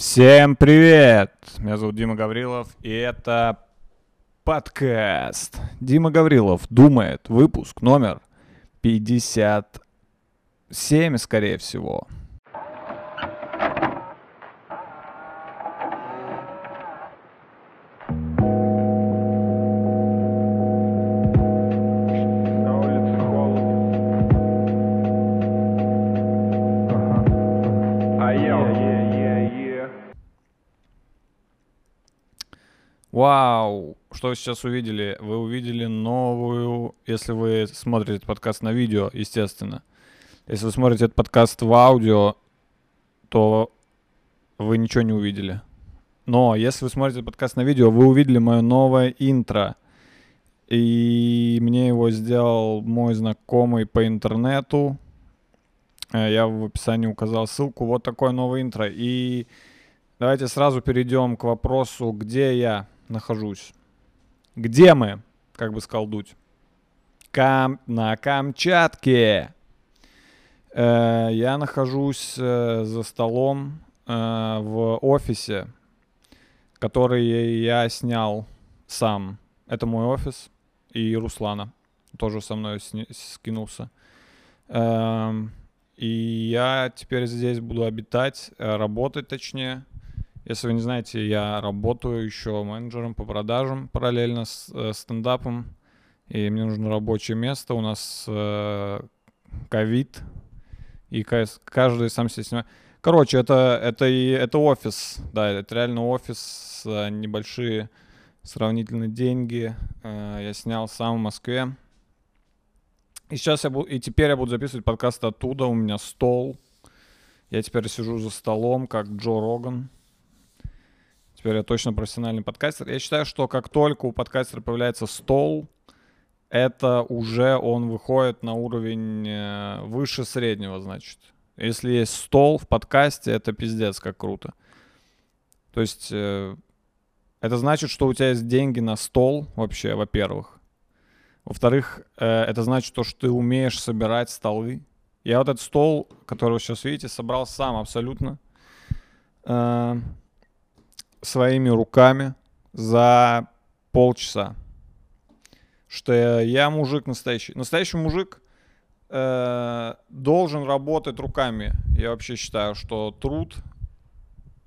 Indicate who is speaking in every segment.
Speaker 1: Всем привет! Меня зовут Дима Гаврилов, и это подкаст. Дима Гаврилов думает, выпуск номер 57, скорее всего. Что вы сейчас увидели? Вы увидели новую, если вы смотрите этот подкаст на видео, естественно. Если вы смотрите этот подкаст в аудио, то вы ничего не увидели. Но если вы смотрите подкаст на видео, вы увидели мое новое интро. И мне его сделал мой знакомый по интернету. Э, Я в описании указал ссылку. Вот такое новое интро. И давайте сразу перейдем к вопросу, где я нахожусь. Где мы, как бы сказал Дудь? Кам... На Камчатке. Э, я нахожусь э, за столом э, в офисе, который я снял сам. Это мой офис и Руслана тоже со мной сни- скинулся. Эм, И я теперь здесь буду обитать, э, работать точнее. Если вы не знаете, я работаю еще менеджером по продажам параллельно с э, стендапом. И мне нужно рабочее место. У нас э, ковид. И кас- каждый сам себе снимает. Короче, это, это, и, это офис. Да, это реально офис. э, Небольшие сравнительно деньги. Э, Я снял сам в Москве. И сейчас я буду, и теперь я буду записывать подкаст оттуда. У меня стол. Я теперь сижу за столом, как Джо Роган. Теперь я точно профессиональный подкастер. Я считаю, что как только у подкастера появляется стол, это уже он выходит на уровень э, выше среднего, значит. Если есть стол в подкасте, это пиздец, как круто. То есть э, это значит, что у тебя есть деньги на стол вообще, во-первых. Во-вторых, э, это значит то, что ты умеешь собирать столы. Я вот этот стол, который вы сейчас видите, собрал сам абсолютно своими руками за полчаса. Что я, я мужик настоящий. Настоящий мужик э, должен работать руками. Я вообще считаю, что труд,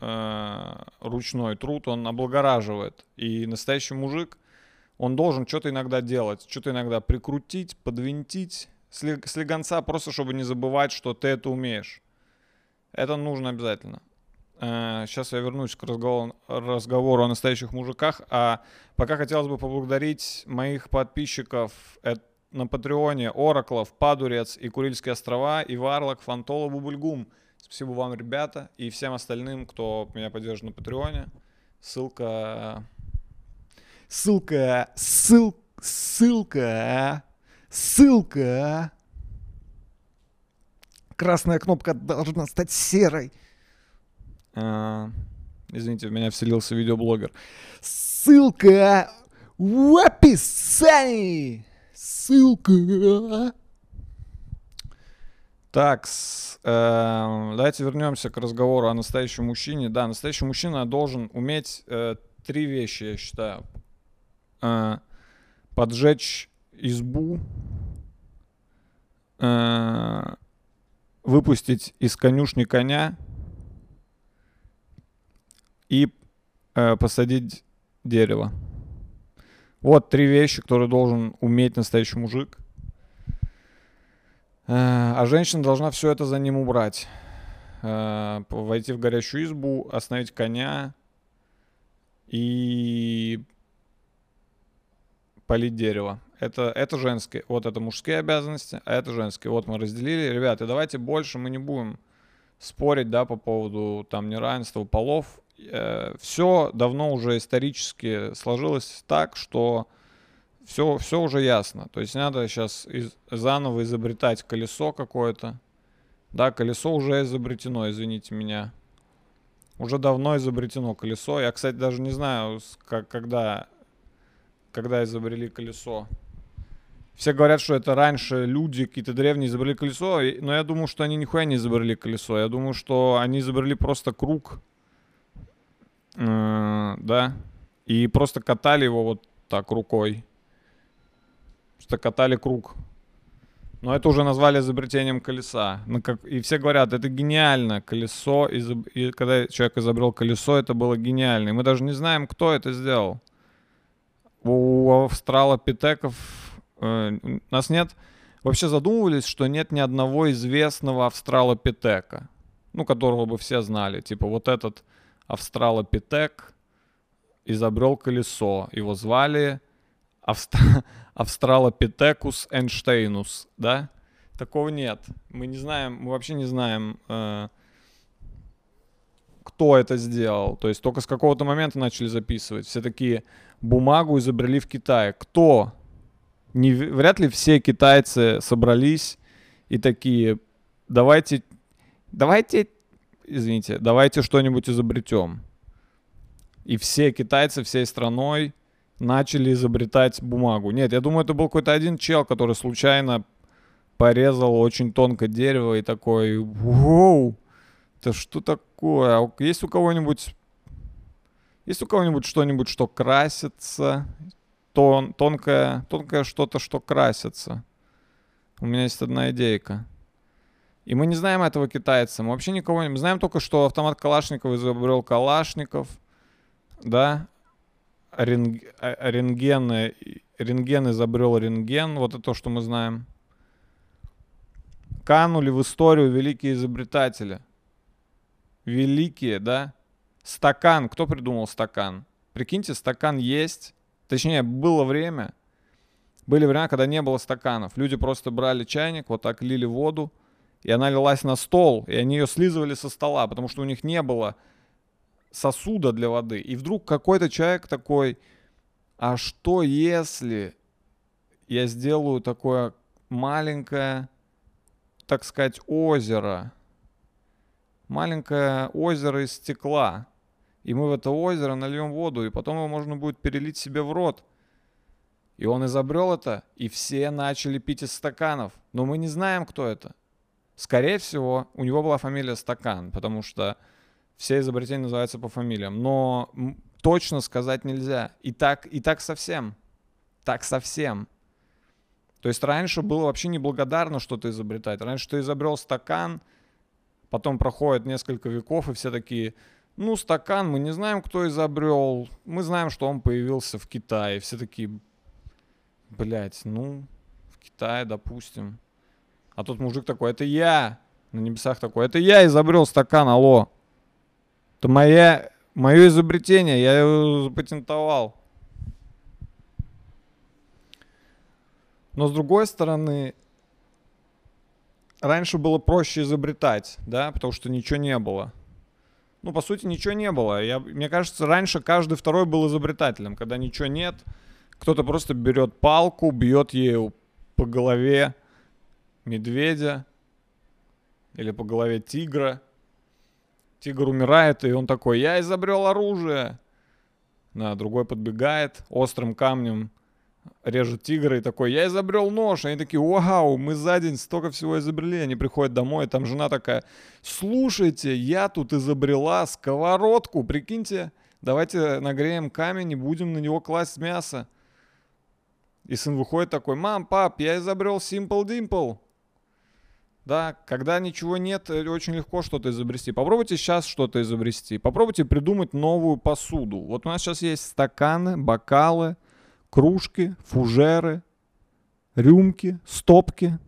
Speaker 1: э, ручной труд, он облагораживает. И настоящий мужик, он должен что-то иногда делать, что-то иногда прикрутить, подвинтить, слег- слегонца, просто чтобы не забывать, что ты это умеешь. Это нужно обязательно. Сейчас я вернусь к разговору, разговору о настоящих мужиках. А пока хотелось бы поблагодарить моих подписчиков э, на Патреоне, Ораклов, Падурец и Курильские острова, и Варлок, Фантола, Бубульгум. Спасибо вам, ребята, и всем остальным, кто меня поддержит на Патреоне. Ссылка... Ссылка... Ссыл... Ссылка... Ссылка... Красная кнопка должна стать серой. А, Извините, в меня вселился видеоблогер. Ссылка в описании. Ссылка. Так, с, э, давайте вернемся к разговору о настоящем мужчине. Да, настоящий мужчина должен уметь э, три вещи, я считаю. Э, поджечь избу, э, выпустить из конюшни коня и э, посадить дерево. Вот три вещи, которые должен уметь настоящий мужик. Э, а женщина должна все это за ним убрать. Э, войти в горящую избу, остановить коня и полить дерево. Это, это женские. Вот это мужские обязанности, а это женские. Вот мы разделили. Ребята, давайте больше мы не будем спорить, да, по поводу там неравенства полов. Все давно уже исторически сложилось так, что все, все уже ясно. То есть надо сейчас из- заново изобретать колесо какое-то. Да, колесо уже изобретено, извините меня. Уже давно изобретено колесо. Я, кстати, даже не знаю, как, когда, когда изобрели колесо. Все говорят, что это раньше люди, какие-то древние, изобрели колесо, но я думаю, что они нихуя не изобрели колесо. Я думаю, что они изобрели просто круг. Э, Да. И просто катали его вот так рукой. Что катали круг. Но это уже назвали изобретением колеса. Ну, как, и все говорят, это гениально. Колесо, изоб- и когда человек изобрел колесо, это было гениально. И мы даже не знаем, кто это сделал. У австралопитеков э, нас нет. Вообще задумывались, что нет ни одного известного австралопитека, ну, которого бы все знали. Типа вот этот австралопитек изобрел колесо. Его звали Австра- Австралопитекус Эйнштейнус, да? Такого нет. Мы не знаем, мы вообще не знаем, э, кто это сделал. То есть только с какого-то момента начали записывать. Все такие бумагу изобрели в Китае. Кто? Не, вряд ли все китайцы собрались и такие, давайте, давайте, извините, давайте что-нибудь изобретем. И все китайцы всей страной начали изобретать бумагу. Нет, я думаю, это был какой-то один чел, который случайно порезал очень тонко дерево и такой, воу, это что такое? А есть у кого-нибудь, есть у кого-нибудь что-нибудь, что красится? Тон, тонкое, тонкое что-то, что красится. У меня есть одна идейка. И мы не знаем этого китайца. Мы вообще никого не... Мы знаем только, что автомат Калашникова изобрел Калашников. Да? Рентг- а- Рентген, рентген изобрел рентген. Вот это то, что мы знаем. Канули в историю великие изобретатели. Великие, да? Стакан. Кто придумал стакан? Прикиньте, стакан есть. Точнее, было время. Были времена, когда не было стаканов. Люди просто брали чайник, вот так лили воду, и она лилась на стол, и они ее слизывали со стола, потому что у них не было сосуда для воды. И вдруг какой-то человек такой, а что если я сделаю такое маленькое, так сказать, озеро? Маленькое озеро из стекла. И мы в это озеро нальем воду, и потом его можно будет перелить себе в рот. И он изобрел это, и все начали пить из стаканов. Но мы не знаем, кто это. Скорее всего, у него была фамилия Стакан, потому что все изобретения называются по фамилиям. Но точно сказать нельзя. И так, и так совсем. Так совсем. То есть раньше было вообще неблагодарно что-то изобретать. Раньше ты изобрел стакан, потом проходит несколько веков, и все такие, ну, стакан, мы не знаем, кто изобрел. Мы знаем, что он появился в Китае. Все такие, блядь, ну, в Китае, допустим. А тут мужик такой, это я. На небесах такой, это я изобрел стакан, алло. Это моя, мое изобретение, я его запатентовал. Но с другой стороны, раньше было проще изобретать, да, потому что ничего не было. Ну, по сути, ничего не было. Я, мне кажется, раньше каждый второй был изобретателем. Когда ничего нет, кто-то просто берет палку, бьет ею по голове медведя или по голове тигра. Тигр умирает, и он такой, я изобрел оружие. Да, другой подбегает, острым камнем режет тигра и такой, я изобрел нож. Они такие, вау, мы за день столько всего изобрели. Они приходят домой, там жена такая, слушайте, я тут изобрела сковородку, прикиньте, давайте нагреем камень и будем на него класть мясо. И сын выходит такой, мам, пап, я изобрел Simple Dimple. Да, когда ничего нет, э, очень легко что-то изобрести. Попробуйте сейчас что-то изобрести. Попробуйте придумать новую посуду. Вот у нас сейчас есть стаканы, бокалы, кружки, фужеры, рюмки, стопки,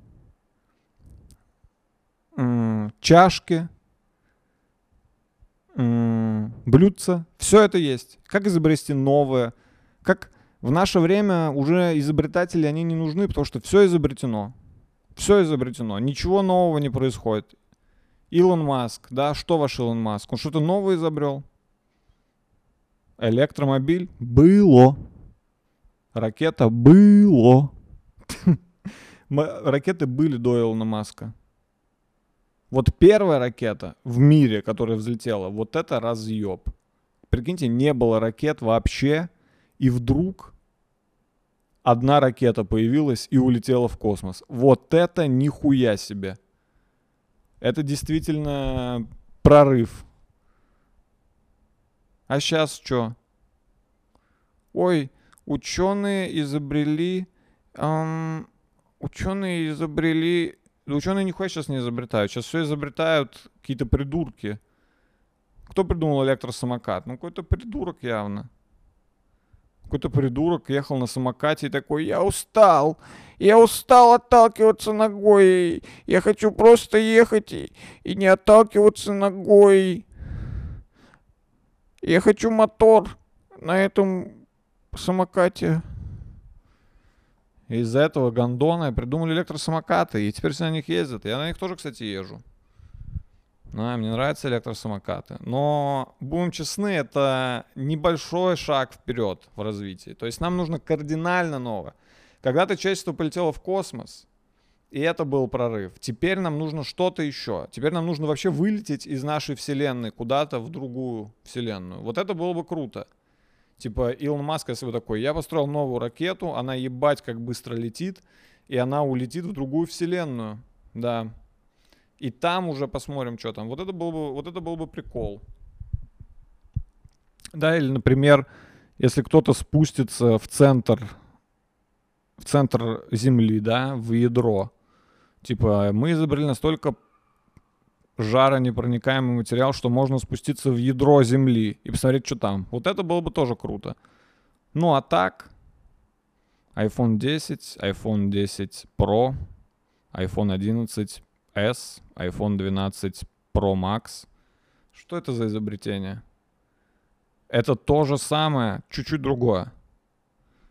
Speaker 1: чашки, блюдца. Все это есть. Как изобрести новое? Как в наше время уже изобретатели, они не нужны, потому что все изобретено. Все изобретено. Ничего нового не происходит. Илон Маск, да, что ваш Илон Маск? Он что-то новое изобрел? Электромобиль? Было. Ракета? Было. Ракеты были до Илона Маска. Вот первая ракета в мире, которая взлетела, вот это разъеб. Прикиньте, не было ракет вообще, и вдруг одна ракета появилась и улетела в космос. Вот это нихуя себе. Это действительно прорыв. А сейчас что? Ой, ученые изобрели... эм, ученые изобрели... Ученые нихуя сейчас не изобретают. Сейчас все изобретают какие-то придурки. Кто придумал электросамокат? Ну, какой-то придурок явно. Какой-то придурок ехал на самокате и такой, я устал, я устал отталкиваться ногой, я хочу просто ехать и, и не отталкиваться ногой. Я хочу мотор на этом самокате. Из-за этого гондона придумали электросамокаты, и теперь все на них ездят. Я на них тоже, кстати, езжу. Да, мне нравятся электросамокаты. Но, будем честны, это небольшой шаг вперед в развитии. То есть нам нужно кардинально новое. Когда-то человечество полетело в космос, и это был прорыв. Теперь нам нужно что-то еще. Теперь нам нужно вообще вылететь из нашей вселенной куда-то в другую вселенную. Вот это было бы круто. Типа Илон Маск, если бы такой, я построил новую ракету, она ебать как быстро летит, и она улетит в другую вселенную. Да. И там уже посмотрим, что там. Вот это был бы, вот это был бы прикол. Да, или, например, если кто-то спустится в центр, в центр Земли, да, в ядро, типа мы изобрели настолько жаронепроникаемый материал, что можно спуститься в ядро Земли и посмотреть, что там. Вот это было бы тоже круто. Ну а так, iPhone 10, iPhone 10 Pro, iPhone 11 S, iPhone 12 Pro Max. Что это за изобретение? Это то же самое, чуть-чуть другое.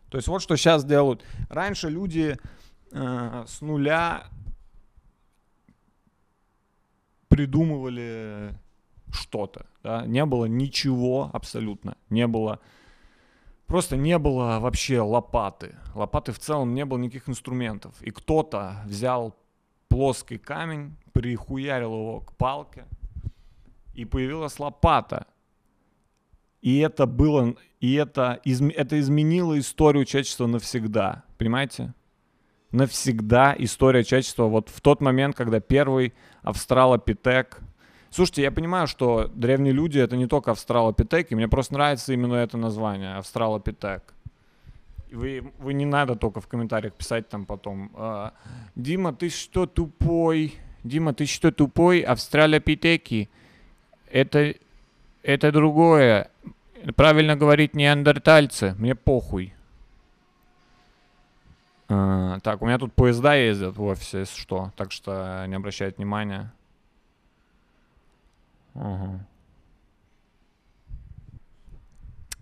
Speaker 1: То есть вот что сейчас делают. Раньше люди э, с нуля придумывали что-то. Да? Не было ничего абсолютно. Не было... Просто не было вообще лопаты. Лопаты в целом не было никаких инструментов. И кто-то взял плоский камень, прихуярил его к палке, и появилась лопата. И это было, и это, это изменило историю человечества навсегда. Понимаете? Навсегда история человечества. Вот в тот момент, когда первый австралопитек... Слушайте, я понимаю, что древние люди это не только австралопитеки, мне просто нравится именно это название, австралопитек. Вы, вы не надо только в комментариях писать там потом. «А, Дима, ты что тупой? Дима, ты что тупой? Австралопитеки. Это, это другое. Правильно говорить неандертальцы. Мне похуй. А, так, у меня тут поезда ездят в офисе, если что. Так что не обращайте внимания. Ага.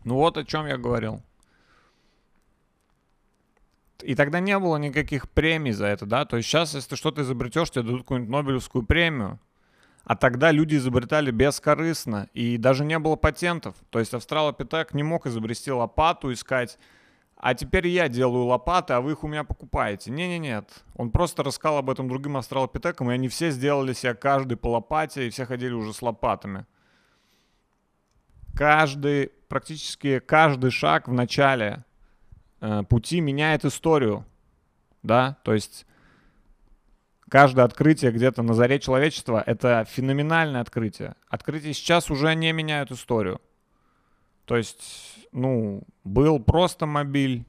Speaker 1: Ну вот о чем я говорил. И тогда не было никаких премий за это, да? То есть сейчас, если ты что-то изобретешь, тебе дадут какую-нибудь Нобелевскую премию. А тогда люди изобретали бескорыстно, и даже не было патентов. То есть австралопитек не мог изобрести лопату, искать, а теперь я делаю лопаты, а вы их у меня покупаете. Не-не-нет. Он просто рассказал об этом другим австралопитекам, и они все сделали себе каждый по лопате, и все ходили уже с лопатами. Каждый, практически каждый шаг в начале пути меняет историю, да, то есть каждое открытие где-то на заре человечества — это феноменальное открытие. Открытия сейчас уже не меняют историю. То есть, ну, был просто мобиль,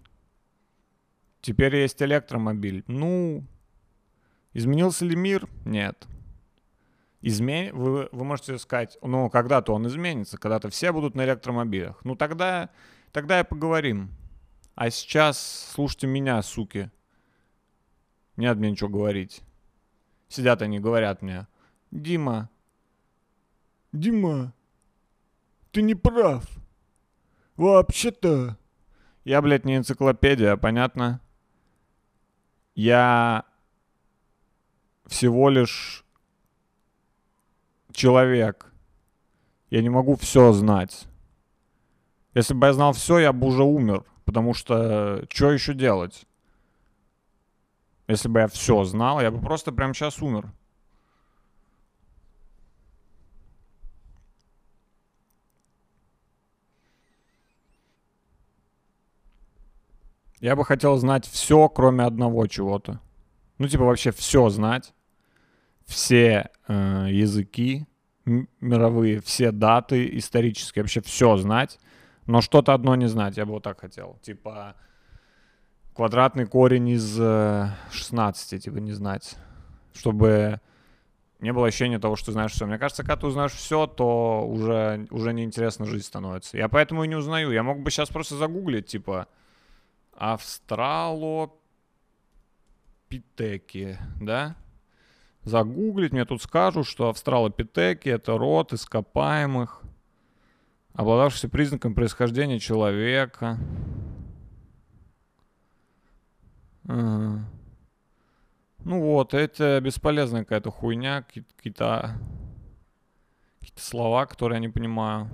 Speaker 1: теперь есть электромобиль. Ну, изменился ли мир? Нет. Измен... Вы, вы можете сказать, ну, когда-то он изменится, когда-то все будут на электромобилях. Ну, тогда, тогда и поговорим. А сейчас слушайте меня, суки. Не надо мне ничего говорить. Сидят они, говорят мне. Дима, Дима, ты не прав. Вообще-то. Я, блядь, не энциклопедия, понятно? Я всего лишь человек. Я не могу все знать. Если бы я знал все, я бы уже умер. Потому что что еще делать? Если бы я все знал, я бы просто прямо сейчас умер. Я бы хотел знать все, кроме одного чего-то. Ну, типа вообще все знать. Все э, языки, мировые, все даты исторические, вообще все знать, но что-то одно не знать, я бы вот так хотел. Типа квадратный корень из э, 16, типа не знать, чтобы не было ощущения того, что ты знаешь все. Мне кажется, когда ты узнаешь все, то уже, уже неинтересно жизнь становится. Я поэтому и не узнаю. Я мог бы сейчас просто загуглить, типа, австралопитеки, да? Загуглить, мне тут скажут, что австралопитеки — это род ископаемых, обладавшийся признаком происхождения человека. Ага. Ну вот, это бесполезная какая-то хуйня, какие- какие-то какие-то слова, которые я не понимаю.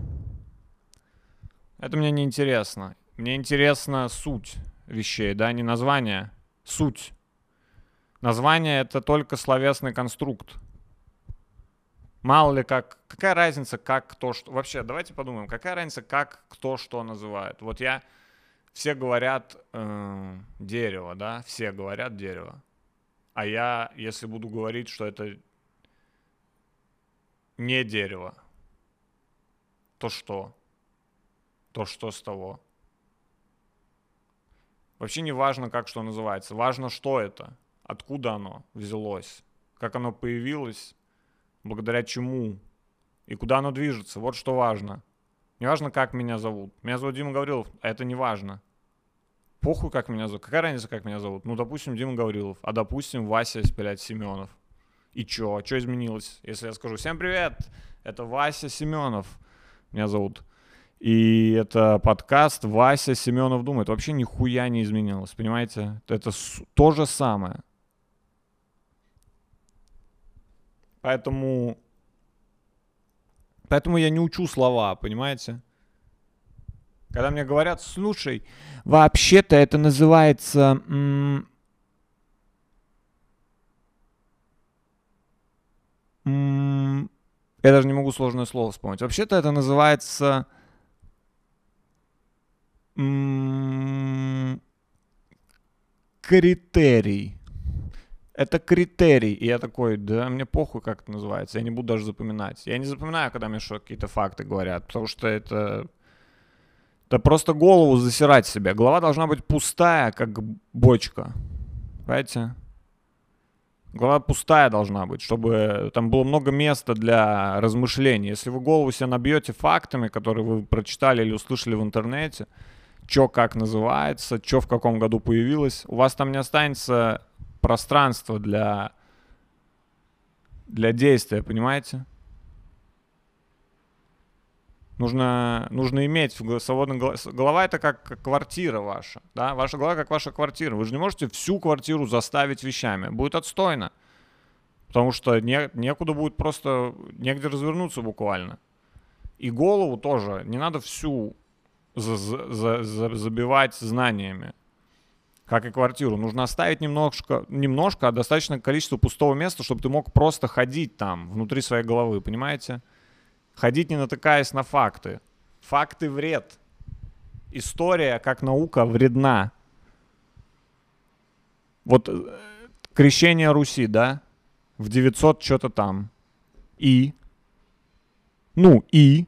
Speaker 1: Это мне не интересно. Мне интересна суть вещей, да, не название, суть. Название это только словесный конструкт. Мало ли как, какая разница, как кто что. Вообще, давайте подумаем, какая разница, как кто что называет. Вот я, все говорят э, дерево, да, все говорят дерево. А я, если буду говорить, что это не дерево, то что? То что с того? Вообще не важно, как что называется. Важно, что это, откуда оно взялось, как оно появилось, благодаря чему и куда оно движется. Вот что важно. Не важно, как меня зовут. Меня зовут Дима Гаврилов, а это не важно. Похуй, как меня зовут. Какая разница, как меня зовут? Ну, допустим, Дима Гаврилов, а допустим, Вася, блядь, Семенов. И чё? Чё изменилось? Если я скажу, всем привет, это Вася Семенов меня зовут. И это подкаст Вася Семенов думает. Вообще нихуя не изменилось, понимаете? Это то же самое. Поэтому... Поэтому я не учу слова, понимаете? Когда мне говорят, слушай, вообще-то это называется... м, Я даже не могу сложное слово вспомнить. Вообще-то это называется... м, Критерий. Это критерий. И я такой, да мне похуй, как это называется. Я не буду даже запоминать. Я не запоминаю, когда мне что какие-то факты говорят, потому что это... Это просто голову засирать себе. Голова должна быть пустая, как бочка. Понимаете? Голова пустая должна быть, чтобы там было много места для размышлений. Если вы голову себе набьете фактами, которые вы прочитали или услышали в интернете, что как называется, что в каком году появилось, у вас там не останется пространства для, для действия, понимаете? Нужно, нужно иметь в го- свободной голо- с- голова это как, квартира ваша, да, ваша голова как ваша квартира. Вы же не можете всю квартиру заставить вещами, будет отстойно, потому что не, некуда будет просто негде развернуться буквально. И голову тоже не надо всю за- за- за- забивать знаниями, как и квартиру. Нужно оставить немножко, немножко, а достаточное количество пустого места, чтобы ты мог просто ходить там внутри своей головы, понимаете? Ходить не натыкаясь на факты. Факты вред. История, как наука, вредна. Вот э, крещение Руси, да? В 900 что-то там. И? Ну, и?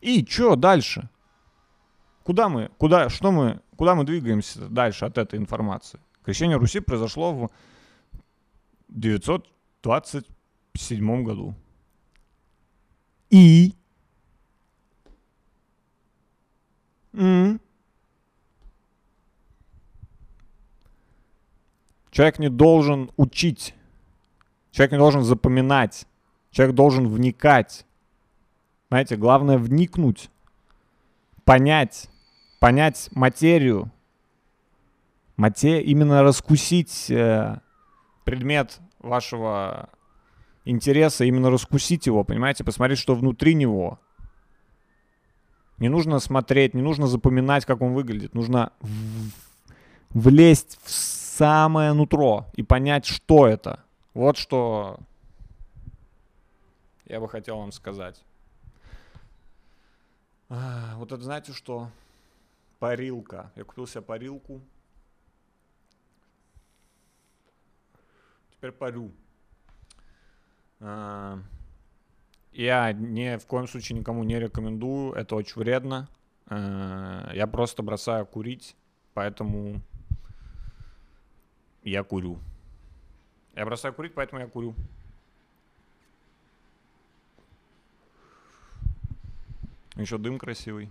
Speaker 1: И что дальше? Куда мы, куда, что мы, куда мы двигаемся дальше от этой информации? Крещение Руси произошло в 927 году. И? М? Человек не должен учить. Человек не должен запоминать. Человек должен вникать. Знаете, главное вникнуть. Понять. Понять материю. Мате... Именно раскусить э, предмет вашего интереса, именно раскусить его, понимаете, посмотреть, что внутри него. Не нужно смотреть, не нужно запоминать, как он выглядит. Нужно в- влезть в самое нутро и понять, что это. Вот что я бы хотел вам сказать. А, Вот это знаете что? Парилка. Я купил себе парилку. Теперь парю. А, Я ни в коем случае никому не рекомендую, это очень вредно. А, Я просто бросаю курить, поэтому я курю. Я бросаю курить, поэтому я курю. Еще дым красивый.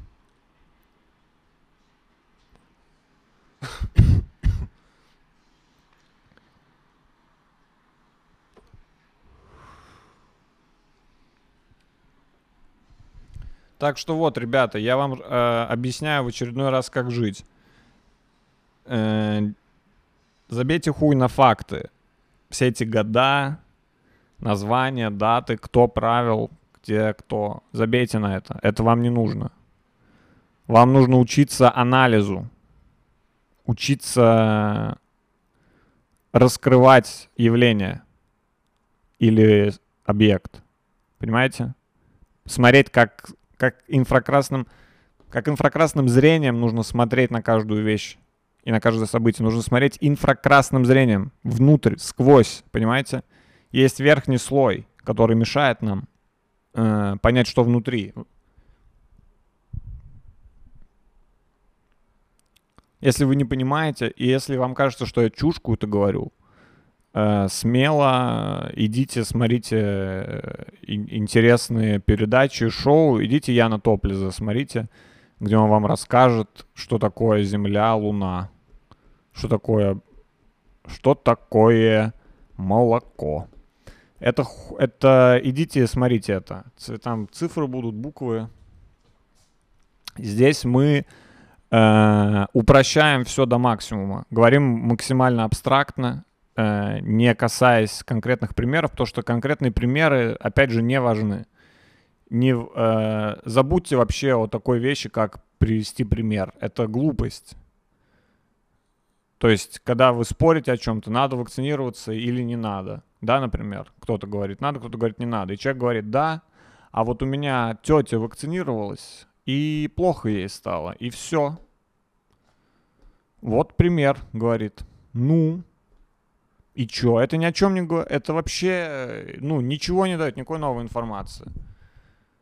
Speaker 1: Так что вот, ребята, я вам э, объясняю в очередной раз, как жить. Э, забейте хуй на факты. Все эти года, названия, даты, кто правил, где кто. Забейте на это. Это вам не нужно. Вам нужно учиться анализу. Учиться раскрывать явление или объект. Понимаете? Смотреть, как, как инфракрасным, как инфракрасным зрением нужно смотреть на каждую вещь и на каждое событие. Нужно смотреть инфракрасным зрением, внутрь, сквозь, понимаете? Есть верхний слой, который мешает нам э, понять, что внутри. Если вы не понимаете, и если вам кажется, что я чушь какую-то говорю, смело идите, смотрите э, ин- интересные передачи, шоу, идите Яна Топлиза, смотрите, где он вам расскажет, что такое Земля, Луна, что такое, что такое молоко. Это, это идите, смотрите это. Там цифры будут, буквы. Здесь мы э, упрощаем все до максимума. Говорим максимально абстрактно, э, не касаясь конкретных примеров, потому что конкретные примеры, опять же, не важны. Не, э, забудьте вообще о такой вещи, как привести пример. Это глупость. То есть, когда вы спорите о чем-то, надо вакцинироваться или не надо. Да, например, кто-то говорит надо, кто-то говорит не надо. И человек говорит да, а вот у меня тетя вакцинировалась, и плохо ей стало, и все. Вот пример, говорит. Ну, и чё? Это ни о чем не говорит. Это вообще, э, ну, ничего не дает, никакой новой информации.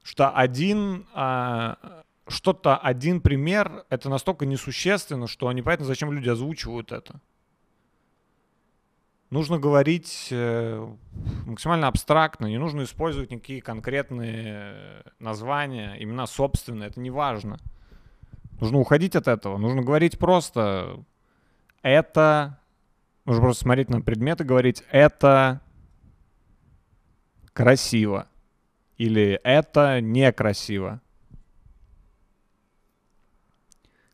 Speaker 1: Что один, а, что-то, один пример, это настолько несущественно, что непонятно, зачем люди озвучивают это. Нужно говорить э, максимально абстрактно, не нужно использовать никакие конкретные э, названия, имена собственные, это не важно. Нужно уходить от этого, нужно говорить просто это, нужно просто смотреть на предметы, говорить это красиво или это некрасиво.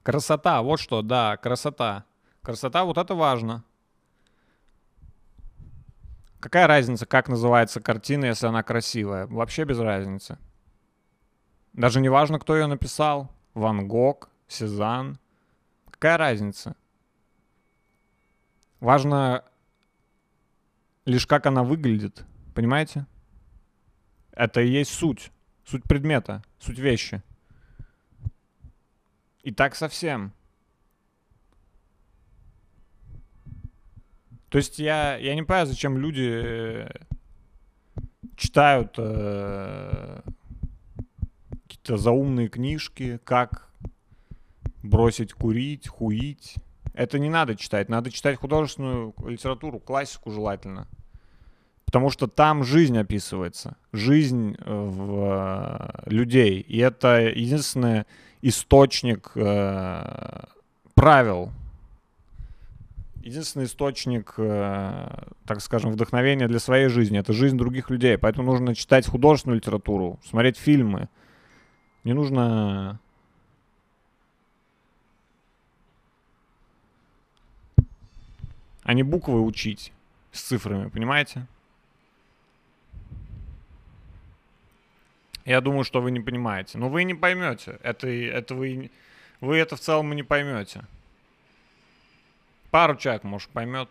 Speaker 1: Красота, вот что, да, красота. Красота, вот это важно. Какая разница, как называется картина, если она красивая? Вообще без разницы. Даже не важно, кто ее написал. Ван Гог, Сезанн. Какая разница? Важно лишь как она выглядит. Понимаете? Это и есть суть. Суть предмета, суть вещи. И так совсем. То есть я, я не понимаю, зачем люди э, читают э, какие-то заумные книжки, как бросить курить, хуить. Это не надо читать, надо читать художественную литературу, классику желательно. Потому что там жизнь описывается, жизнь э, в, э, людей. И это единственный источник э, правил, единственный источник, э, так скажем, вдохновения для своей жизни. Это жизнь других людей. Поэтому нужно читать художественную литературу, смотреть фильмы. Не нужно... А не буквы учить с цифрами, понимаете? Я думаю, что вы не понимаете. Но вы не поймете. Это, это вы, вы это в целом не поймете. Пару человек, может, поймет.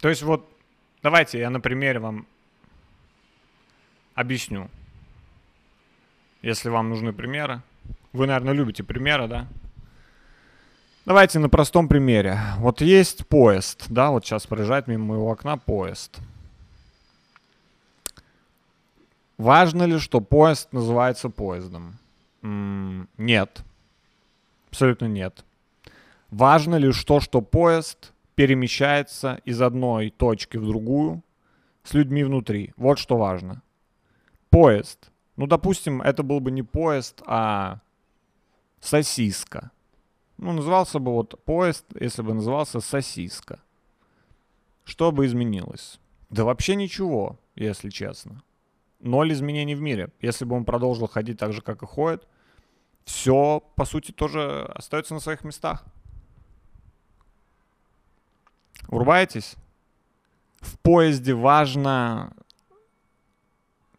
Speaker 1: То есть вот, давайте я на примере вам объясню. Если вам нужны примеры. Вы, наверное, любите примеры, да? Давайте на простом примере. Вот есть поезд, да, вот сейчас проезжает мимо моего окна поезд. Важно ли, что поезд называется поездом? М, Нет. Абсолютно нет. Важно ли что, что поезд перемещается из одной точки в другую с людьми внутри? Вот что важно. Поезд. Ну, допустим, это был бы не поезд, а сосиска. Ну, назывался бы вот поезд, если бы назывался сосиска. Что бы изменилось? Да вообще ничего, если честно. Ноль изменений в мире. Если бы он продолжил ходить так же, как и ходит, все, по сути, тоже остается на своих местах. Врубаетесь? В поезде важно...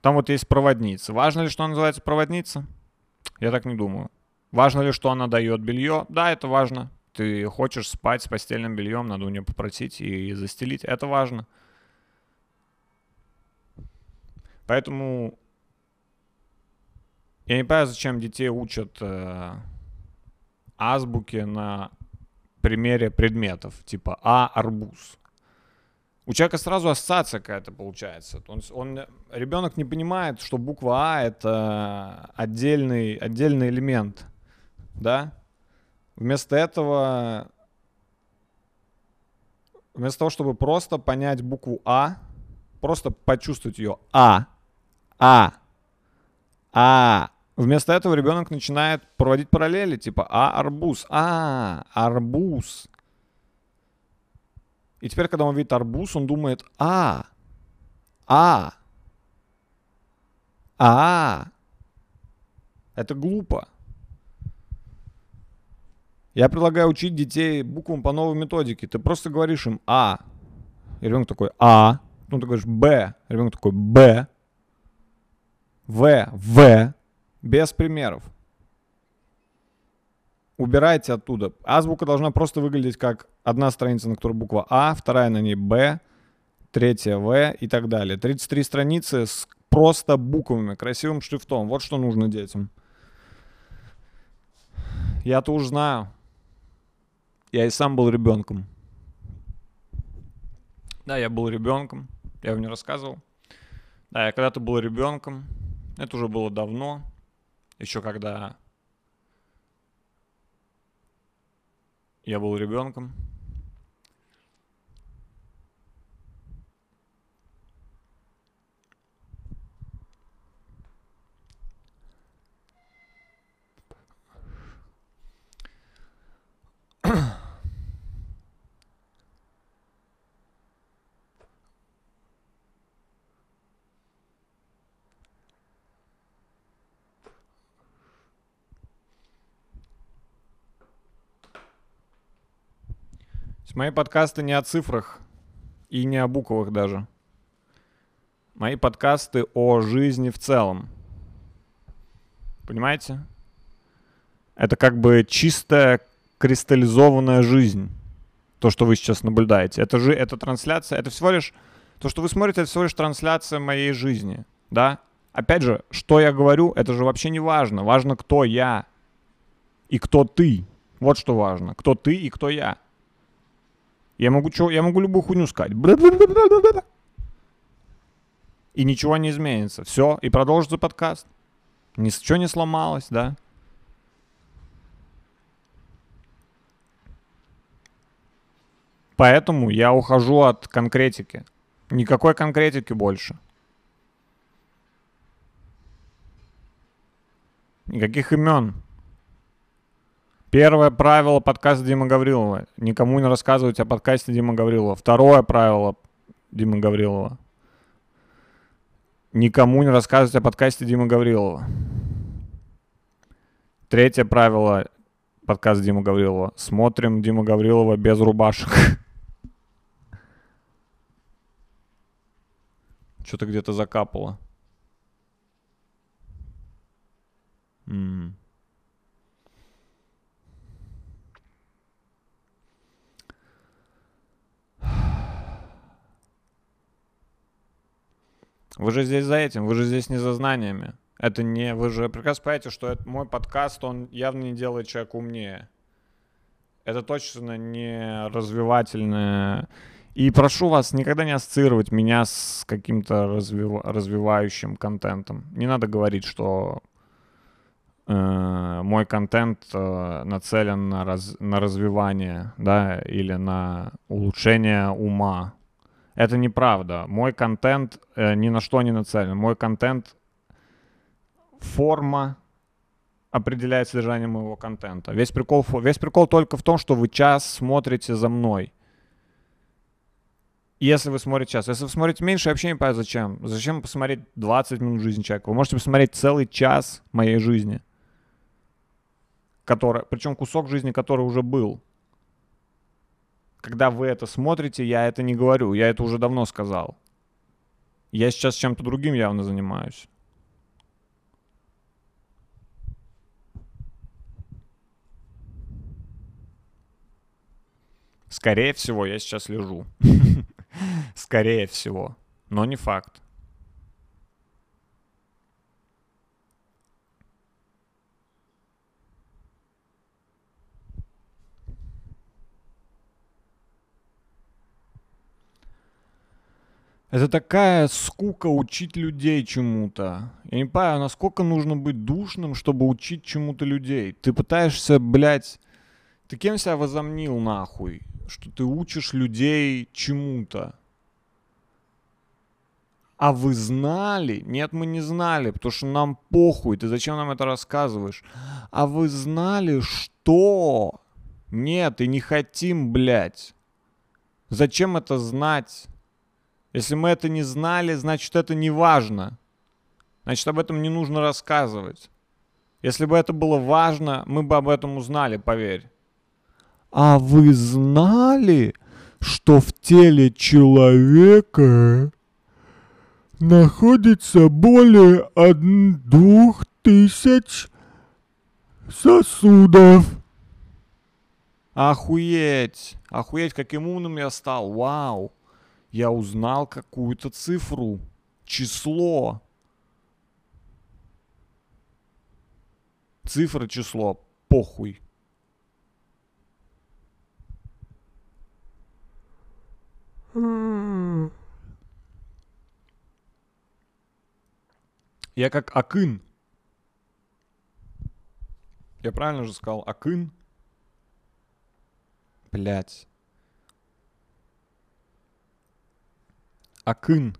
Speaker 1: Там вот есть проводница. Важно ли, что она называется проводница? Я так не думаю. Важно ли, что она дает белье? Да, это важно. Ты хочешь спать с постельным бельем, надо у нее попросить и застелить. Это важно. Поэтому я не понимаю, зачем детей учат э, азбуке на примере предметов, типа А арбуз. У человека сразу ассоциация какая-то получается. Он, он, ребенок не понимает, что буква А это отдельный, отдельный элемент, да? Вместо этого, вместо того, чтобы просто понять букву А, просто почувствовать ее А, А, А. Вместо этого ребенок начинает проводить параллели, типа А арбуз, А арбуз. И теперь, когда он видит арбуз, он думает А, А, А. Это глупо. Я предлагаю учить детей буквам по новой методике. Ты просто говоришь им А. И ребенок такой А. Потом ты говоришь Б. Ребенок такой Б. В. В. Без примеров. Убирайте оттуда. Азбука должна просто выглядеть как одна страница, на которой буква А, вторая на ней Б, третья В и так далее. 33 страницы с просто буквами, красивым шрифтом. Вот что нужно детям. Я-то уж знаю. Я и сам был ребенком. Да, я был ребенком. Я вам не рассказывал. Да, я когда-то был ребенком. Это уже было давно. Еще когда я был ребенком. Мои подкасты не о цифрах и не о буквах даже. Мои подкасты о жизни в целом. Понимаете? Это как бы чистая кристаллизованная жизнь. То, что вы сейчас наблюдаете. Это же это трансляция, это всего лишь то, что вы смотрите, это всего лишь трансляция моей жизни, да? Опять же, что я говорю, это же вообще не важно. Важно, кто я и кто ты. Вот что важно. Кто ты и кто я. Я могу, чё, я могу любую хуйню сказать. И ничего не изменится. Все, и продолжится подкаст. Ничего не сломалось, да? Поэтому я ухожу от конкретики. Никакой конкретики больше. Никаких имен. Первое правило подкаста Дима Гаврилова. Никому не рассказывать о подкасте Дима Гаврилова. Второе правило Дима Гаврилова. Никому не рассказывать о подкасте Дима Гаврилова. Третье правило подкаста Дима Гаврилова. Смотрим Дима Гаврилова без рубашек. Что-то где-то закапало. М. Вы же здесь за этим, вы же здесь не за знаниями. Это не, вы же прекрасно понимаете, что это мой подкаст, он явно не делает человека умнее. Это точно не развивательное. И прошу вас никогда не ассоциировать меня с каким-то развива- развивающим контентом. Не надо говорить, что э, мой контент э, нацелен на, раз- на развивание, да, или на улучшение ума. Это неправда. Мой контент э, ни на что не нацелен. Мой контент форма определяет содержание моего контента. Весь прикол, весь прикол только в том, что вы час смотрите за мной. Если вы смотрите час. Если вы смотрите меньше, я вообще не понимаю, зачем. Зачем посмотреть 20 минут жизни человека? Вы можете посмотреть целый час моей жизни. Которая, причем кусок жизни, который уже был. Когда вы это смотрите, я это не говорю. Я это уже давно сказал. Я сейчас чем-то другим явно занимаюсь. Скорее всего, я сейчас лежу. Скорее всего. Но не факт. Это такая скука учить людей чему-то. Я не понимаю, насколько нужно быть душным, чтобы учить чему-то людей. Ты пытаешься, блядь, ты кем себя возомнил нахуй? Что ты учишь людей чему-то. А вы знали? Нет, мы не знали, потому что нам похуй. Ты зачем нам это рассказываешь? А вы знали, что? Нет, и не хотим, блядь. Зачем это знать? Если мы это не знали, значит это не важно. Значит об этом не нужно рассказывать. Если бы это было важно, мы бы об этом узнали, поверь. А вы знали, что в теле человека находится более од- двух тысяч сосудов? Охуеть! Охуеть, каким умным я стал. Вау! Я узнал какую-то цифру. Число. Цифра, число. Похуй. Я как Акын. Я правильно же сказал? Акын? Блять. Акын.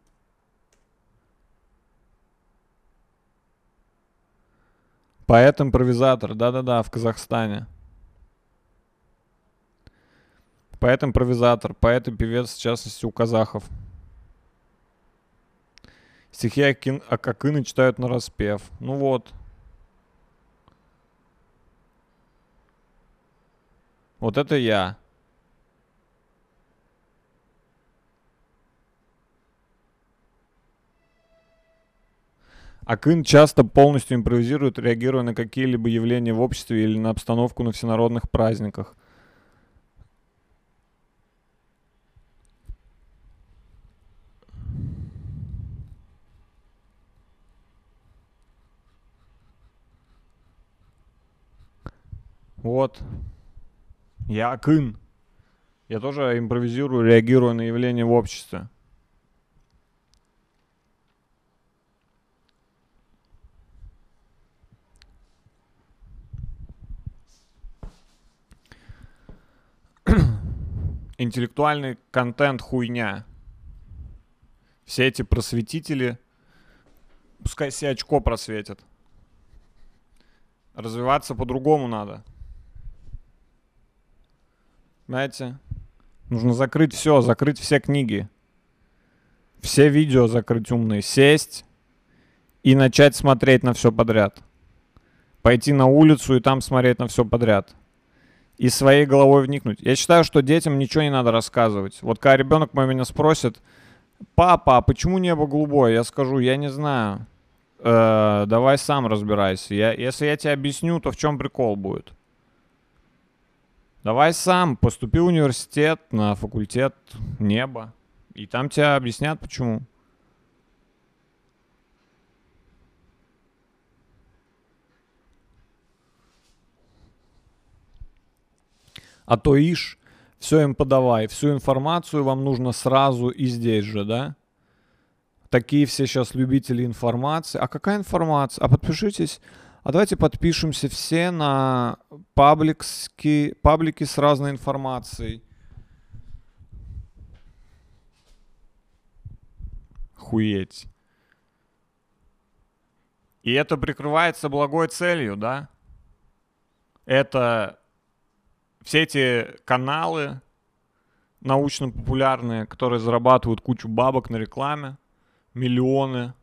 Speaker 1: Поэт-импровизатор, да-да-да, в Казахстане. Поэт-импровизатор, поэт и певец, в частности, у казахов. Стихи Акин, Акакына читают на распев. Ну вот. Вот это я. Акын часто полностью импровизирует, реагируя на какие-либо явления в обществе или на обстановку на всенародных праздниках. Вот. Я Акын. Я тоже импровизирую, реагирую на явления в обществе. Интеллектуальный контент хуйня. Все эти просветители, пускай себе очко просветят. Развиваться по-другому надо. Знаете, нужно закрыть все, закрыть все книги. Все видео закрыть умные, сесть и начать смотреть на все подряд. Пойти на улицу и там смотреть на все подряд. И своей головой вникнуть. Я считаю, что детям ничего не надо рассказывать. Вот когда ребенок мой меня спросит, папа, а почему небо голубое? Я скажу, я не знаю. Э, давай сам разбирайся. Я, если я тебе объясню, то в чем прикол будет? Давай сам поступи в университет на факультет неба. И там тебе объяснят, почему. А то ишь, все им подавай, всю информацию вам нужно сразу и здесь же, да? Такие все сейчас любители информации. А какая информация? А подпишитесь. А давайте подпишемся все на пабликски, паблики с разной информацией. Хуеть. И это прикрывается благой целью, да? Это все эти каналы научно-популярные, которые зарабатывают кучу бабок на рекламе, миллионы,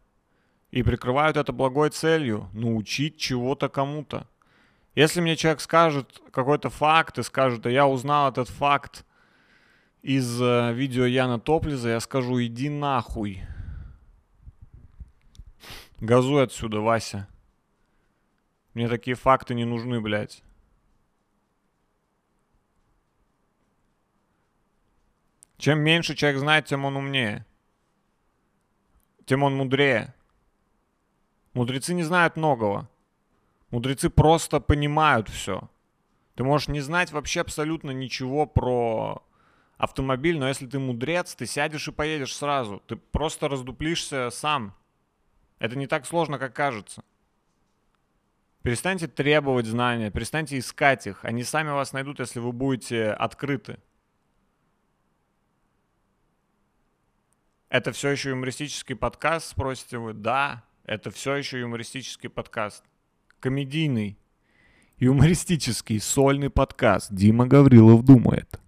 Speaker 1: и прикрывают это благой целью – научить чего-то кому-то. Если мне человек скажет какой-то факт и скажет, а я узнал этот факт из э, видео Яна Топлиза, я скажу, иди нахуй. Газуй отсюда, Вася. Мне такие факты не нужны, блядь. Чем меньше человек знает, тем он умнее. Тем он мудрее. Мудрецы не знают многого. Мудрецы просто понимают все. Ты можешь не знать вообще абсолютно ничего про автомобиль, но если ты мудрец, ты сядешь и поедешь сразу. Ты просто раздуплишься сам. Это не так сложно, как кажется. Перестаньте требовать знания, перестаньте искать их. Они сами вас найдут, если вы будете открыты. Это все еще юмористический подкаст, спросите вы? Да, это все еще юмористический подкаст. Комедийный, юмористический, сольный подкаст. Дима Гаврилов думает.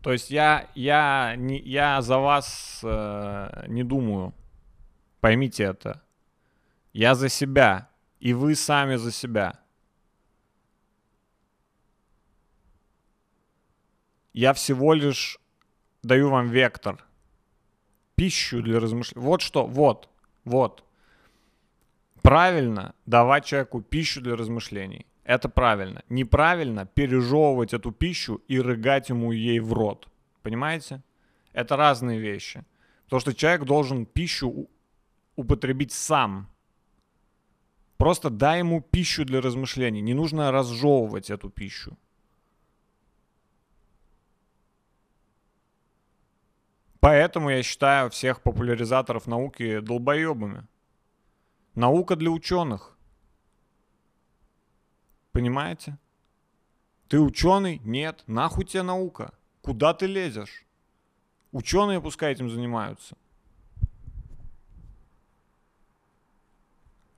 Speaker 1: То есть я, я, не, я за вас э, не думаю. Поймите это. Я за себя. И вы сами за себя. Я всего лишь даю вам вектор. Пищу для размышления. Вот что, вот, вот. Правильно давать человеку пищу для размышлений. Это правильно. Неправильно пережевывать эту пищу и рыгать ему ей в рот. Понимаете? Это разные вещи. Потому что человек должен пищу употребить сам. Просто дай ему пищу для размышлений. Не нужно разжевывать эту пищу. Поэтому я считаю всех популяризаторов науки долбоебами. Наука для ученых. Понимаете? Ты ученый? Нет. Нахуй тебе наука? Куда ты лезешь? Ученые пускай этим занимаются.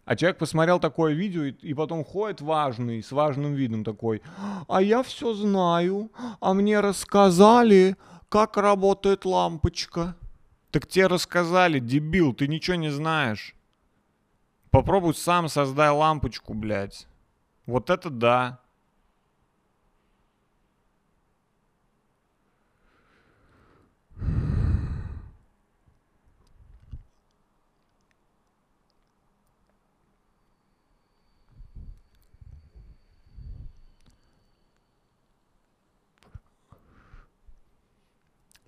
Speaker 1: А человек посмотрел такое видео и, и потом ходит важный, с важным видом такой. А я все знаю, а мне рассказали, как работает лампочка. Так тебе рассказали, дебил, ты ничего не знаешь. Попробуй сам создай лампочку, блядь. Вот это да.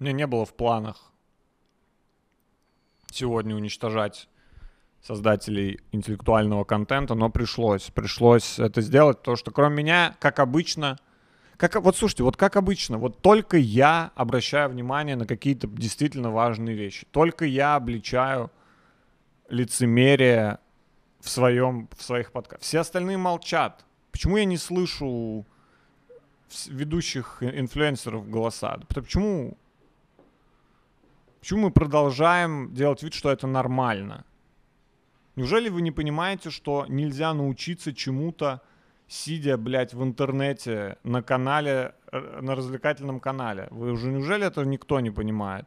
Speaker 1: Меня не было в планах сегодня уничтожать создателей интеллектуального контента, но пришлось. Пришлось это сделать, потому что кроме меня, как обычно, как, вот слушайте, вот как обычно, вот только я обращаю внимание на какие-то действительно важные вещи. Только я обличаю лицемерие в, своем, в своих подкастах. Все остальные молчат. Почему я не слышу ведущих инфлюенсеров голоса? Почему Почему мы продолжаем делать вид, что это нормально? Неужели вы не понимаете, что нельзя научиться чему-то, сидя, блядь, в интернете, на канале, э, на развлекательном канале? Вы уже неужели это никто не понимает?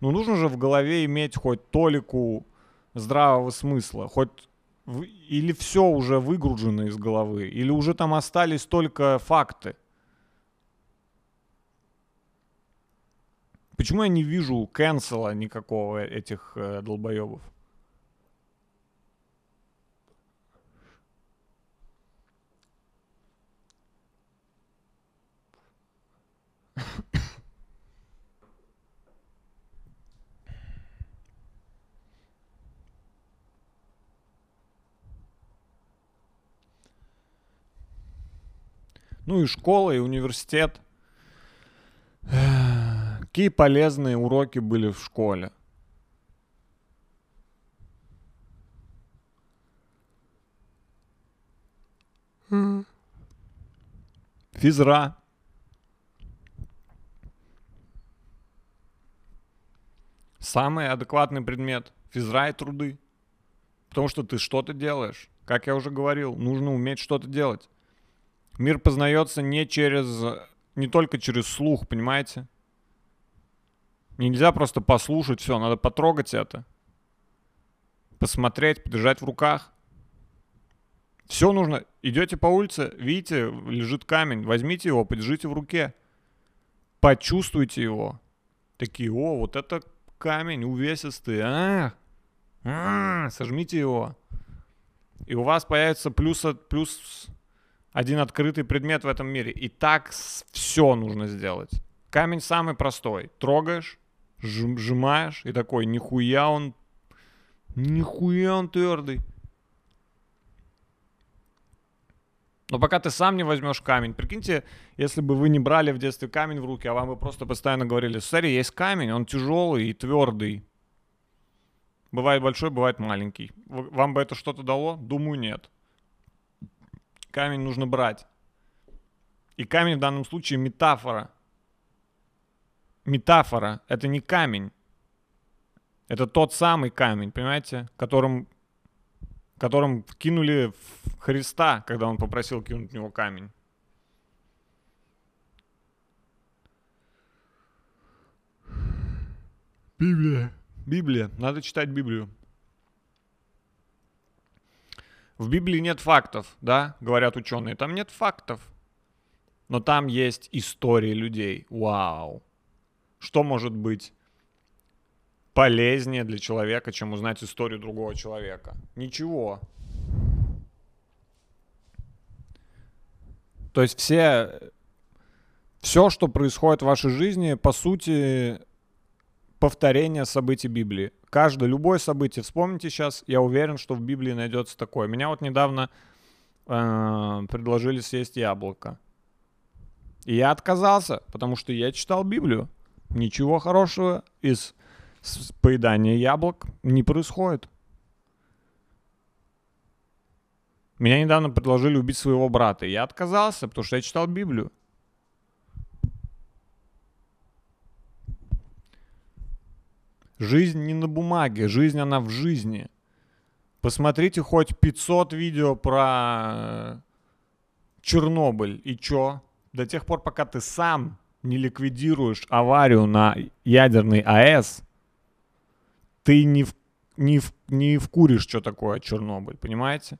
Speaker 1: Ну, нужно же в голове иметь хоть толику здравого смысла, хоть или все уже выгружено из головы, или уже там остались только факты. Почему я не вижу канцела никакого этих э, долбоебов? Ну и школа, и университет. Какие полезные уроки были в школе? Физра. Самый адекватный предмет. Физра и труды. Потому что ты что-то делаешь. Как я уже говорил, нужно уметь что-то делать. Мир познается не через, не только через слух, понимаете? Нельзя просто послушать все, надо потрогать это. Посмотреть, подержать в руках. Все нужно. Идете по улице, видите, лежит камень, возьмите его, подержите в руке. Почувствуйте его. Такие, о, вот это камень увесистый. А, а, сожмите его. И у вас появится плюс, плюс один открытый предмет в этом мире. И так все нужно сделать. Камень самый простой. Трогаешь, жм- сжимаешь и такой, нихуя он, нихуя он твердый. Но пока ты сам не возьмешь камень, прикиньте, если бы вы не брали в детстве камень в руки, а вам бы просто постоянно говорили, смотри, есть камень, он тяжелый и твердый. Бывает большой, бывает маленький. Вам бы это что-то дало? Думаю, нет. Камень нужно брать. И камень в данном случае метафора. Метафора. Это не камень. Это тот самый камень, понимаете, которым, которым кинули в Христа, когда он попросил кинуть в него камень. Библия. Библия. Надо читать Библию. В Библии нет фактов, да, говорят ученые. Там нет фактов. Но там есть истории людей. Вау. Что может быть полезнее для человека, чем узнать историю другого человека? Ничего. То есть все, все, что происходит в вашей жизни, по сути, повторение событий Библии. Каждое, любое событие, вспомните сейчас, я уверен, что в Библии найдется такое. Меня вот недавно э, предложили съесть яблоко. И я отказался, потому что я читал Библию. Ничего хорошего из поедания яблок не происходит. Меня недавно предложили убить своего брата. и Я отказался, потому что я читал Библию. Жизнь не на бумаге, жизнь она в жизни. Посмотрите хоть 500 видео про э, Чернобыль. И чё? До тех пор, пока ты сам не ликвидируешь аварию на ядерной АЭС, ты не, в, не, в, не вкуришь, что такое Чернобыль, понимаете?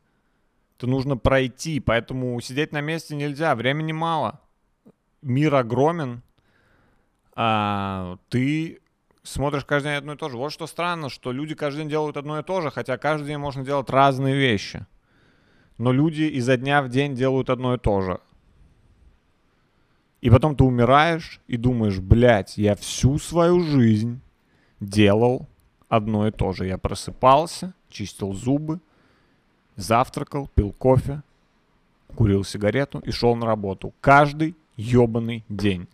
Speaker 1: Это нужно пройти, поэтому сидеть на месте нельзя, времени мало. Мир огромен, а ты смотришь каждый день одно и то же. Вот что странно, что люди каждый день делают одно и то же, хотя каждый день можно делать разные вещи. Но люди изо дня в день делают одно и то же. И потом ты умираешь и думаешь, блядь, я всю свою жизнь делал одно и то же. Я просыпался, чистил зубы, завтракал, пил кофе, курил сигарету и шел на работу. Каждый ебаный день.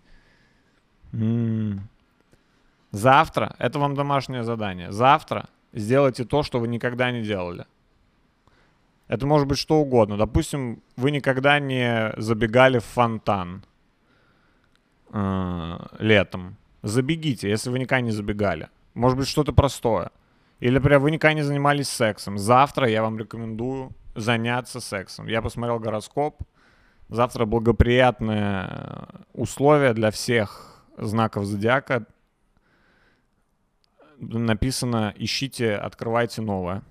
Speaker 1: М. Завтра, это вам домашнее задание, завтра сделайте то, что вы никогда не делали. Это может быть что угодно. Допустим, вы никогда не забегали в фонтан э, летом. Забегите, если вы никогда не забегали. Может быть, что-то простое. Или, например, вы никогда не занимались сексом. Завтра я вам рекомендую заняться сексом. Я посмотрел гороскоп. Завтра благоприятные э, условия для всех знаков зодиака. Написано «Ищите, открывайте новое».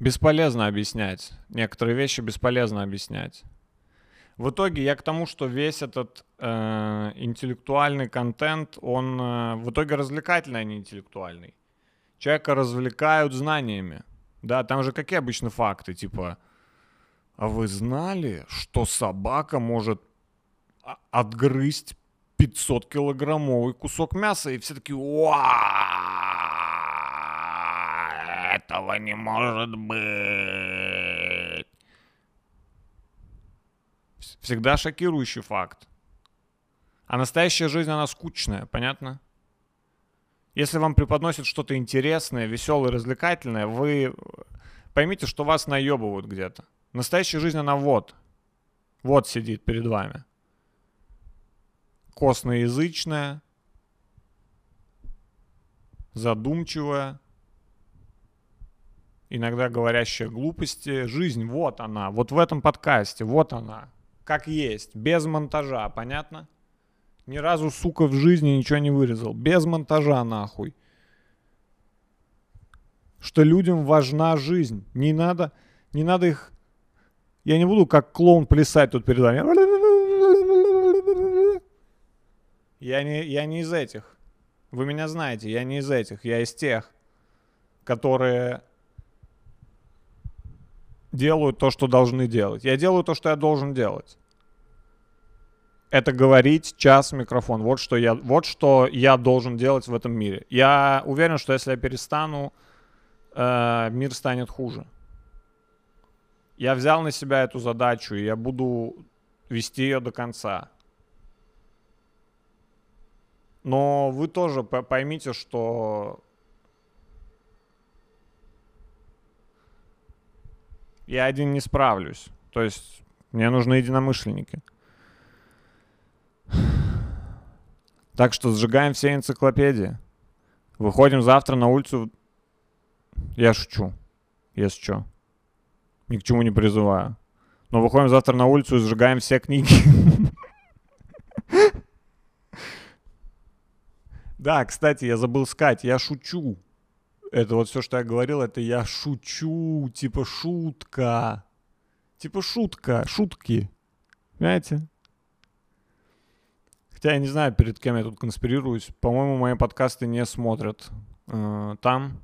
Speaker 1: Бесполезно объяснять. Некоторые вещи бесполезно объяснять. В итоге я к тому, что весь этот э, интеллектуальный контент, он э, в итоге развлекательный, а не интеллектуальный. Человека развлекают знаниями. Да, там же какие обычно факты, типа, а вы знали, что собака может а- отгрызть 500 килограммовый кусок мяса, и все таки Этого не может быть. Вс- Всегда шокирующий факт. А настоящая жизнь, она скучная, понятно? Если вам преподносят что-то интересное, веселое, развлекательное, вы поймите, что вас наебывают где-то. Настоящая жизнь, она вот. Вот сидит перед вами. Косноязычная, задумчивая, иногда говорящая глупости. Жизнь, вот она, вот в этом подкасте, вот она. Как есть, без монтажа, понятно? Ни разу, сука, в жизни ничего не вырезал. Без монтажа, нахуй. Что людям важна жизнь. Не надо, не надо их... Я не буду как клоун плясать тут перед вами. Я не, я не из этих. Вы меня знаете, я не из этих. Я из тех, которые делают то, что должны делать. Я делаю то, что я должен делать это говорить час в микрофон. Вот что я, вот что я должен делать в этом мире. Я уверен, что если я перестану, э, мир станет хуже. Я взял на себя эту задачу, и я буду вести ее до конца. Но вы тоже поймите, что я один не справлюсь. То есть мне нужны единомышленники. Так что сжигаем все энциклопедии. Выходим завтра на улицу. Я шучу, если что. Ни к чему не призываю. Но выходим завтра на улицу и сжигаем все книги. Да, кстати, я забыл сказать, я шучу. Это вот все, что я говорил, это я шучу, типа шутка. Типа шутка, шутки. Понимаете? Хотя я не знаю, перед кем я тут конспирируюсь. По-моему, мои подкасты не смотрят э, там.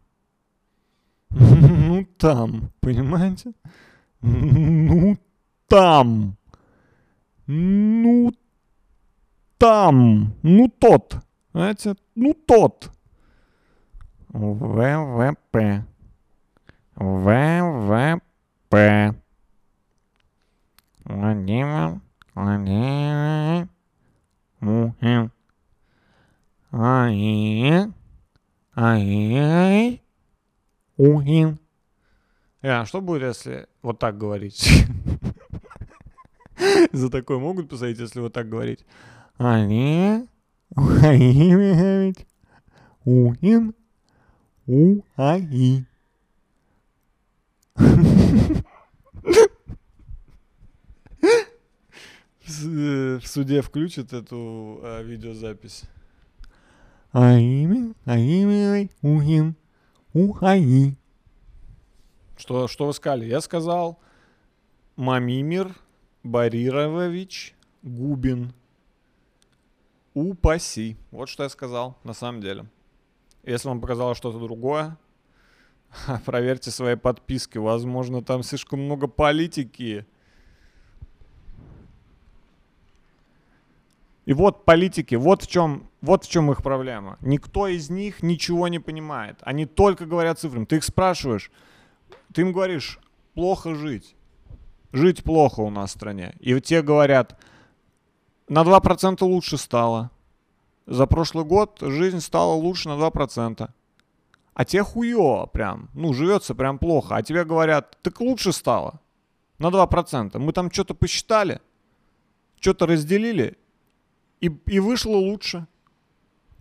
Speaker 1: Ну, там, понимаете? Ну, там. Ну, там. Ну, тот. Знаете? Ну, тот. ВВП. ВВП. Владимир Владимирович Мухин. Ай, ай, Ухин. А что будет, если вот так говорить? За такое могут посадить, если вот так говорить? Али, Ухаимович, Ухин, Уаи. В э, в суде включат эту э, видеозапись. Аими, аими, ухим, ухаи. Что, что вы сказали? Я сказал Мамимир Барирович Губин. Упаси. Вот что я сказал на самом деле. Если вам показалось что-то другое, проверьте свои подписки. Возможно, там слишком много политики. И вот политики, вот в чем, вот в чем их проблема. Никто из них ничего не понимает. Они только говорят цифрами. Ты их спрашиваешь, ты им говоришь, плохо жить. Жить плохо у нас в стране. И те говорят, на 2% лучше стало. За прошлый год жизнь стала лучше на 2%. А те хуё прям, ну, живется прям плохо. А тебе говорят, так лучше стало. На 2%. Мы там что-то посчитали, что-то разделили, и, и вышло лучше.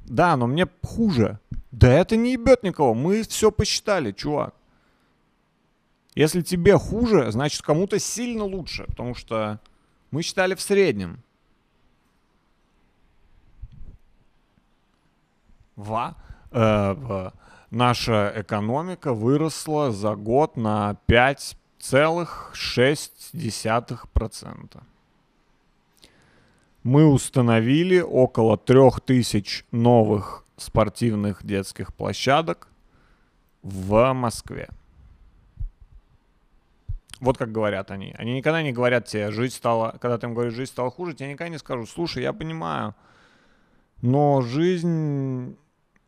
Speaker 1: Да, но мне хуже. Да это не ебет никого. Мы все посчитали, чувак. Если тебе хуже, значит кому-то сильно лучше. Потому что мы считали в среднем. Ва. э, наша экономика выросла за год на 5,6%. Мы установили около 3000 новых спортивных детских площадок в Москве. Вот как говорят они. Они никогда не говорят тебе, жизнь стала, когда ты им говоришь, жизнь стала хуже, тебе никогда не скажут, слушай, я понимаю, но жизнь,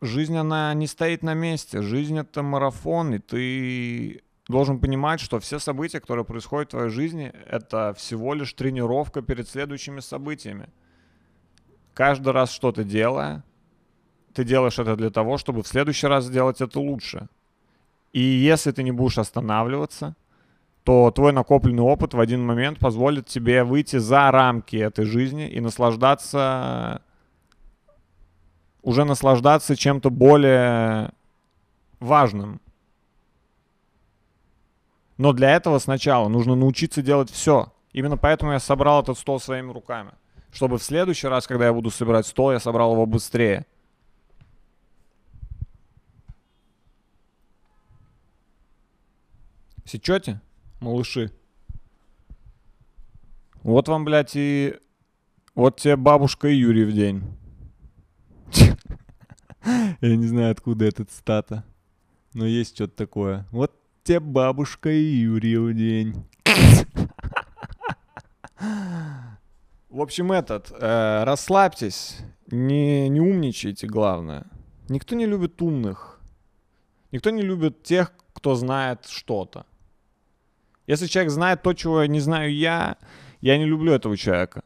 Speaker 1: жизнь, она не стоит на месте. Жизнь — это марафон, и ты должен понимать, что все события, которые происходят в твоей жизни, это всего лишь тренировка перед следующими событиями. Каждый раз что-то делая, ты делаешь это для того, чтобы в следующий раз сделать это лучше. И если ты не будешь останавливаться, то твой накопленный опыт в один момент позволит тебе выйти за рамки этой жизни и наслаждаться, уже наслаждаться чем-то более важным. Но для этого сначала нужно научиться делать все. Именно поэтому я собрал этот стол своими руками. Чтобы в следующий раз, когда я буду собирать стол, я собрал его быстрее. Сечете, малыши? Вот вам, блядь, и... Вот тебе бабушка и Юрий в день. Я не знаю, откуда этот стата. Но есть что-то такое. Вот тебе бабушка и Юрий день. В общем, этот, э, расслабьтесь, не, не умничайте, главное. Никто не любит умных. Никто не любит тех, кто знает что-то. Если человек знает то, чего не знаю я, я не люблю этого человека.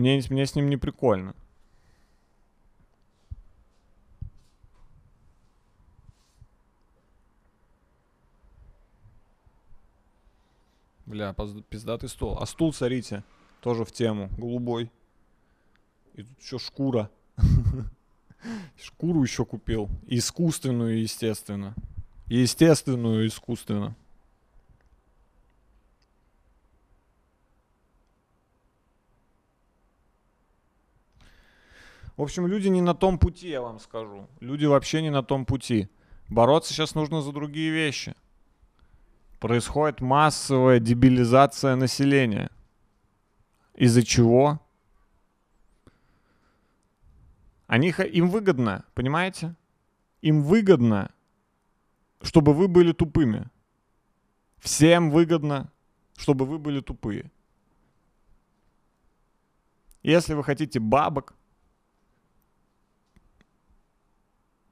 Speaker 1: Мне, мне с ним не прикольно. Бля, пиздатый стол. А стул, смотрите, тоже в тему. Голубой. И тут еще шкура. Шкуру еще купил. Искусственную, естественно. Естественную, искусственно. В общем, люди не на том пути, я вам скажу. Люди вообще не на том пути. Бороться сейчас нужно за другие вещи. Происходит массовая дебилизация населения. Из-за чего? Они, им выгодно, понимаете? Им выгодно, чтобы вы были тупыми. Всем выгодно, чтобы вы были тупые. Если вы хотите бабок,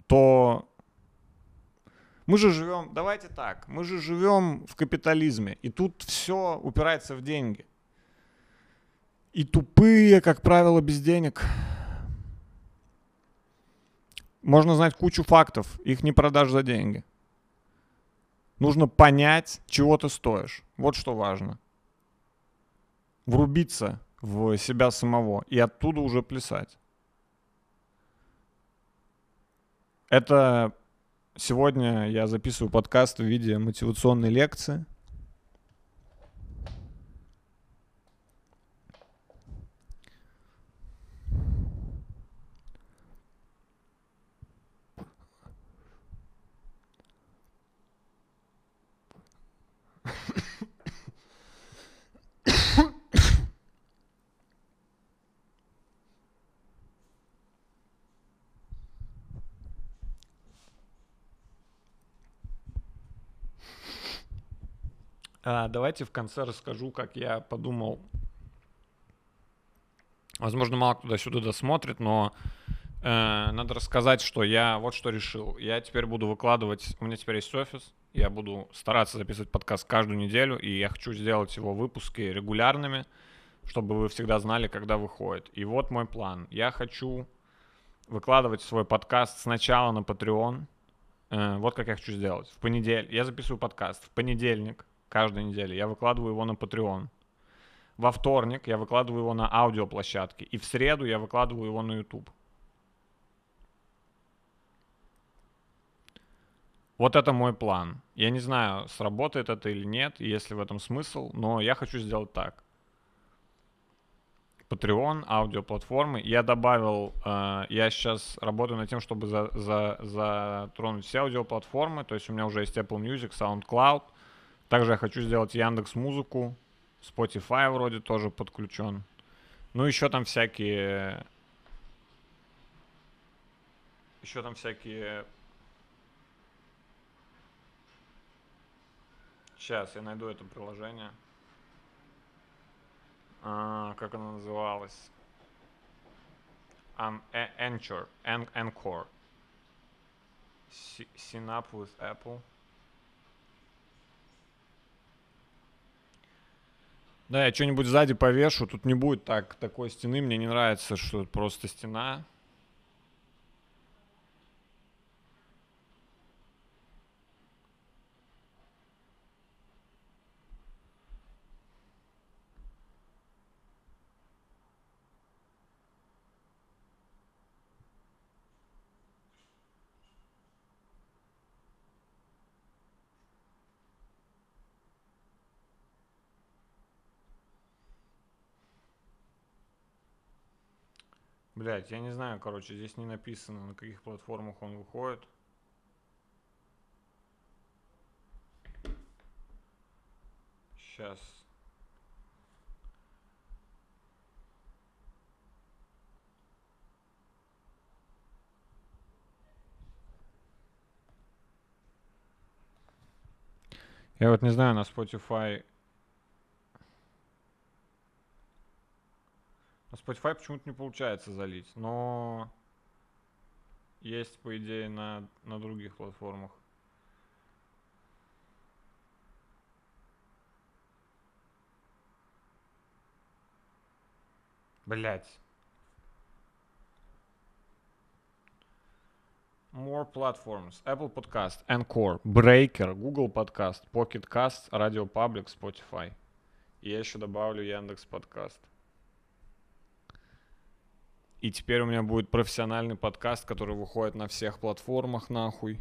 Speaker 1: то мы же живем, давайте так, мы же живем в капитализме, и тут все упирается в деньги. И тупые, как правило, без денег. Можно знать кучу фактов, их не продашь за деньги. Нужно понять, чего ты стоишь. Вот что важно. Врубиться в себя самого и оттуда уже плясать. Это сегодня я записываю подкаст в виде мотивационной лекции. А, давайте в конце расскажу, как я подумал. Возможно, мало кто сюда досмотрит, но э, надо рассказать, что я вот что решил. Я теперь буду выкладывать, у меня теперь есть офис, я буду стараться записывать подкаст каждую неделю, и я хочу сделать его выпуски регулярными, чтобы вы всегда знали, когда выходит. И вот мой план. Я хочу выкладывать свой подкаст сначала на Patreon. Э, вот как я хочу сделать. В понедельник. Я записываю подкаст. В понедельник каждой неделе я выкладываю его на Patreon. Во вторник я выкладываю его на аудиоплощадке. И в среду я выкладываю его на YouTube. Вот это мой план. Я не знаю, сработает это или нет, есть ли в этом смысл, но я хочу сделать так. Patreon, аудиоплатформы. Я добавил, э, я сейчас работаю над тем, чтобы за, за, затронуть все аудиоплатформы. То есть у меня уже есть Apple Music, SoundCloud. Также я хочу сделать Яндекс Музыку. Spotify вроде тоже подключен. Ну, еще там всякие... Еще там всякие... Сейчас я найду это приложение. А, как оно называлось? A- Anchor, An- Anchor. Si- Synap with Apple. Да, я что-нибудь сзади повешу. Тут не будет так такой стены. Мне не нравится, что просто стена. Блять, я не знаю, короче, здесь не написано, на каких платформах он выходит. Сейчас. Я вот не знаю, на Spotify Spotify почему-то не получается залить, но есть, по идее, на, на других платформах. Блять. More platforms. Apple Podcast, Encore, Breaker, Google Podcast, Pocket Cast, Radio Public, Spotify. И я еще добавлю Яндекс Подкаст. И теперь у меня будет профессиональный подкаст, который выходит на всех платформах, нахуй.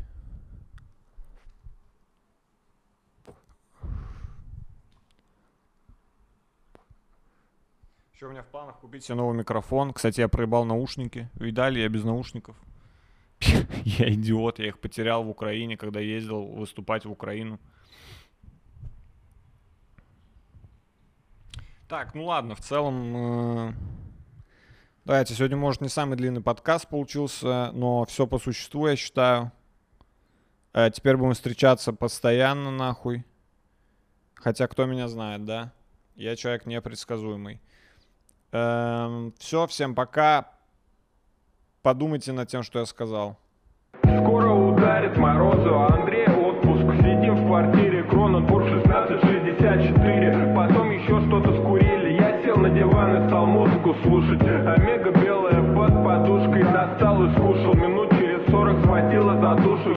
Speaker 1: Еще у меня в планах купить себе новый микрофон. Кстати, я проебал наушники. Видали, я без наушников. Я идиот, я их потерял в Украине, когда ездил выступать в Украину. Так, ну ладно, в целом... э, Давайте, сегодня, может, не самый длинный подкаст получился, но все по существу, я считаю. Э, Теперь будем встречаться постоянно, нахуй. Хотя, кто меня знает, да? Я человек непредсказуемый. все, всем пока. Подумайте над тем, что я сказал.
Speaker 2: Скоро ударит морозу, а Андрей отпуск Сидим в квартире, Кроненбург 1664 Потом еще что-то скурили Я сел на диван и стал музыку слушать